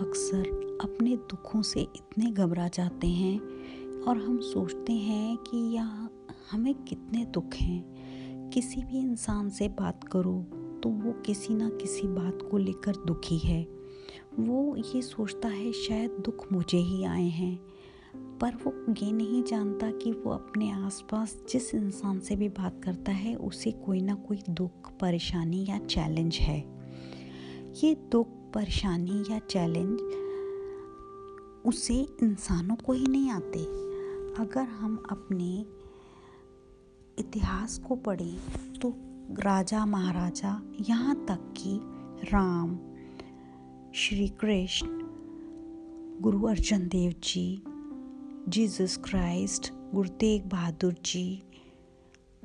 अक्सर अपने दुखों से इतने घबरा जाते हैं और हम सोचते हैं कि यहाँ हमें कितने दुख हैं। किसी भी इंसान से बात करो तो वो किसी ना किसी बात को लेकर दुखी है। वो ये सोचता है, शायद दुख मुझे ही आए हैं। पर वो ये नहीं जानता कि वो अपने आसपास जिस इंसान से भी बात करता है, उसे कोई ना कोई दुख, परेशानी या चैलेंज है। ये दुख परेशानी या चैलेंज उसे इंसानों को ही नहीं आते। अगर हम अपने इतिहास को पढ़ें तो राजा महाराजा यहाँ तक कि राम, श्री कृष्ण, गुरु अर्जन देव जी, जीसस क्राइस्ट, गुरु तेग बहादुर जी,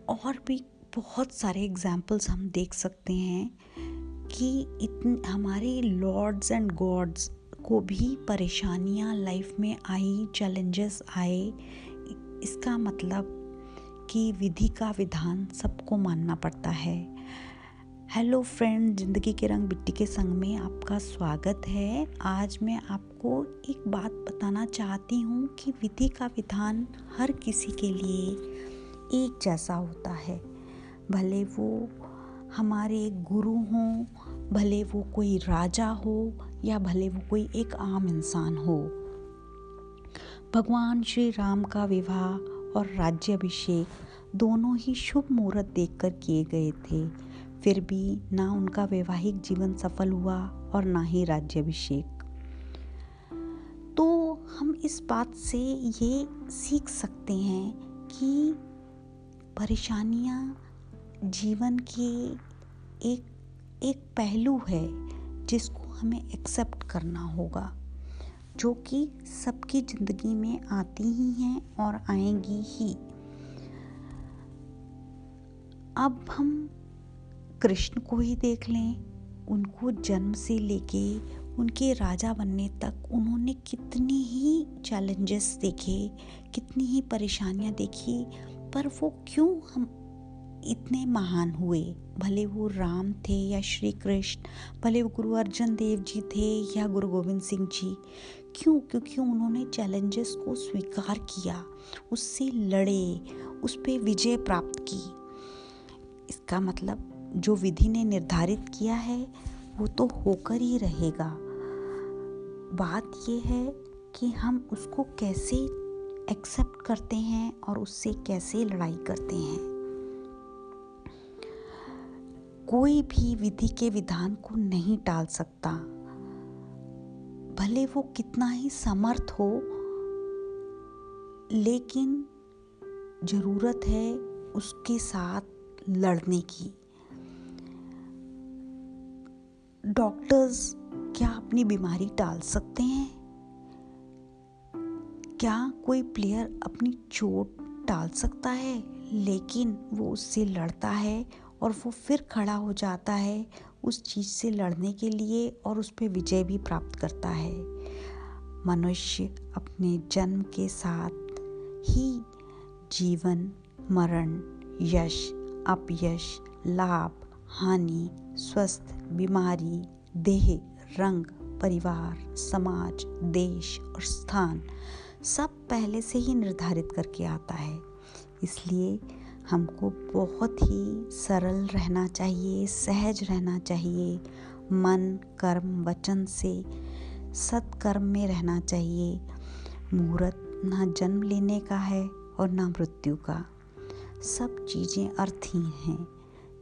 और भी बहुत सारे एग्जाम्पल्स हम देख सकते हैं। कि इतन हमारे लॉर्ड्स एंड गॉड्स को भी परेशानियाँ लाइफ में आई चैलेंजेस आए। इसका मतलब कि विधि का विधान सबको मानना पड़ता है। हेलो फ्रेंड ज़िंदगी के रंग मिट्टी के संग में आपका स्वागत है। आज मैं आपको एक बात बताना चाहती हूँ कि विधि का विधान हर किसी के लिए एक जैसा होता है। भले वो हमारे गुरु हों, भले वो कोई राजा हो या भले वो कोई एक आम इंसान हो। भगवान श्री राम का विवाह और राज्याभिषेक दोनों ही शुभ मुहूर्त देखकर किए गए थे। फिर भी ना उनका वैवाहिक जीवन सफल हुआ और ना ही राज्याभिषेक तो हम इस बात से ये सीख सकते हैं कि परेशानियाँ जीवन की एक एक पहलू है जिसको हमें एक्सेप्ट करना होगा, जो कि सबकी ज़िंदगी में आती ही हैं और आएँगी ही। अब हम कृष्ण को ही देख लें, उनको जन्म से लेके उनके राजा बनने तक उन्होंने कितनी ही चैलेंजेस देखे, कितनी ही परेशानियाँ देखी, पर वो क्यों हम इतने महान हुए। भले वो राम थे या श्री कृष्ण भले वो गुरु अर्जन देव जी थे या गुरु गोविंद सिंह जी। क्यों? क्योंकि उन्होंने चैलेंजेस को स्वीकार किया, उससे लड़े, उस पर विजय प्राप्त की। इसका मतलब जो विधि ने निर्धारित किया है, वो तो होकर ही रहेगा। बात यह है कि हम उसको कैसे एक्सेप्ट करते हैं और उससे कैसे लड़ाई करते हैं। कोई भी विधि के विधान को नहीं टाल सकता। भले वो कितना ही समर्थ हो, लेकिन ज़रूरत है उसके साथ लड़ने की। डॉक्टर्स क्या अपनी बीमारी टाल सकते हैं? क्या कोई प्लेयर अपनी चोट टाल सकता है, लेकिन वो उससे लड़ता है और वो फिर खड़ा हो जाता है उस चीज़ से लड़ने के लिए और उस पर विजय भी प्राप्त करता है। मनुष्य अपने जन्म के साथ ही जीवन, मरण, यश, अपयश, लाभ, हानि, स्वस्थ, बीमारी, देह, रंग, परिवार, समाज, देश और स्थान सब पहले से ही निर्धारित करके आता है। इसलिए हमको बहुत ही सरल रहना चाहिए, सहज रहना चाहिए। मन, कर्म, वचन से सत्कर्म में रहना चाहिए। मुहूर्त ना जन्म लेने का है और ना मृत्यु का। सब चीज़ें अर्थहीन हैं।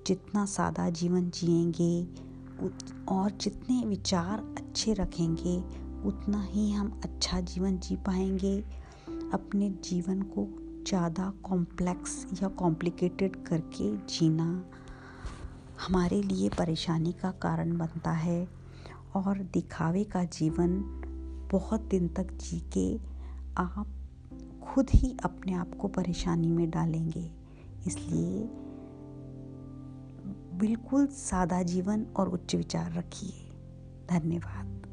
जितना सादा जीवन जिएँगे और जितने विचार अच्छे रखेंगे, उतना ही हम अच्छा जीवन जी पाएँगे। अपने जीवन को ज़्यादा कॉम्प्लेक्स या कॉम्प्लिकेटेड करके जीना हमारे लिए परेशानी का कारण बनता है और दिखावे का जीवन बहुत दिन तक जी के आप खुद ही अपने आप को परेशानी में डालेंगे। इसलिए बिल्कुल सादा जीवन और उच्च विचार रखिए। धन्यवाद।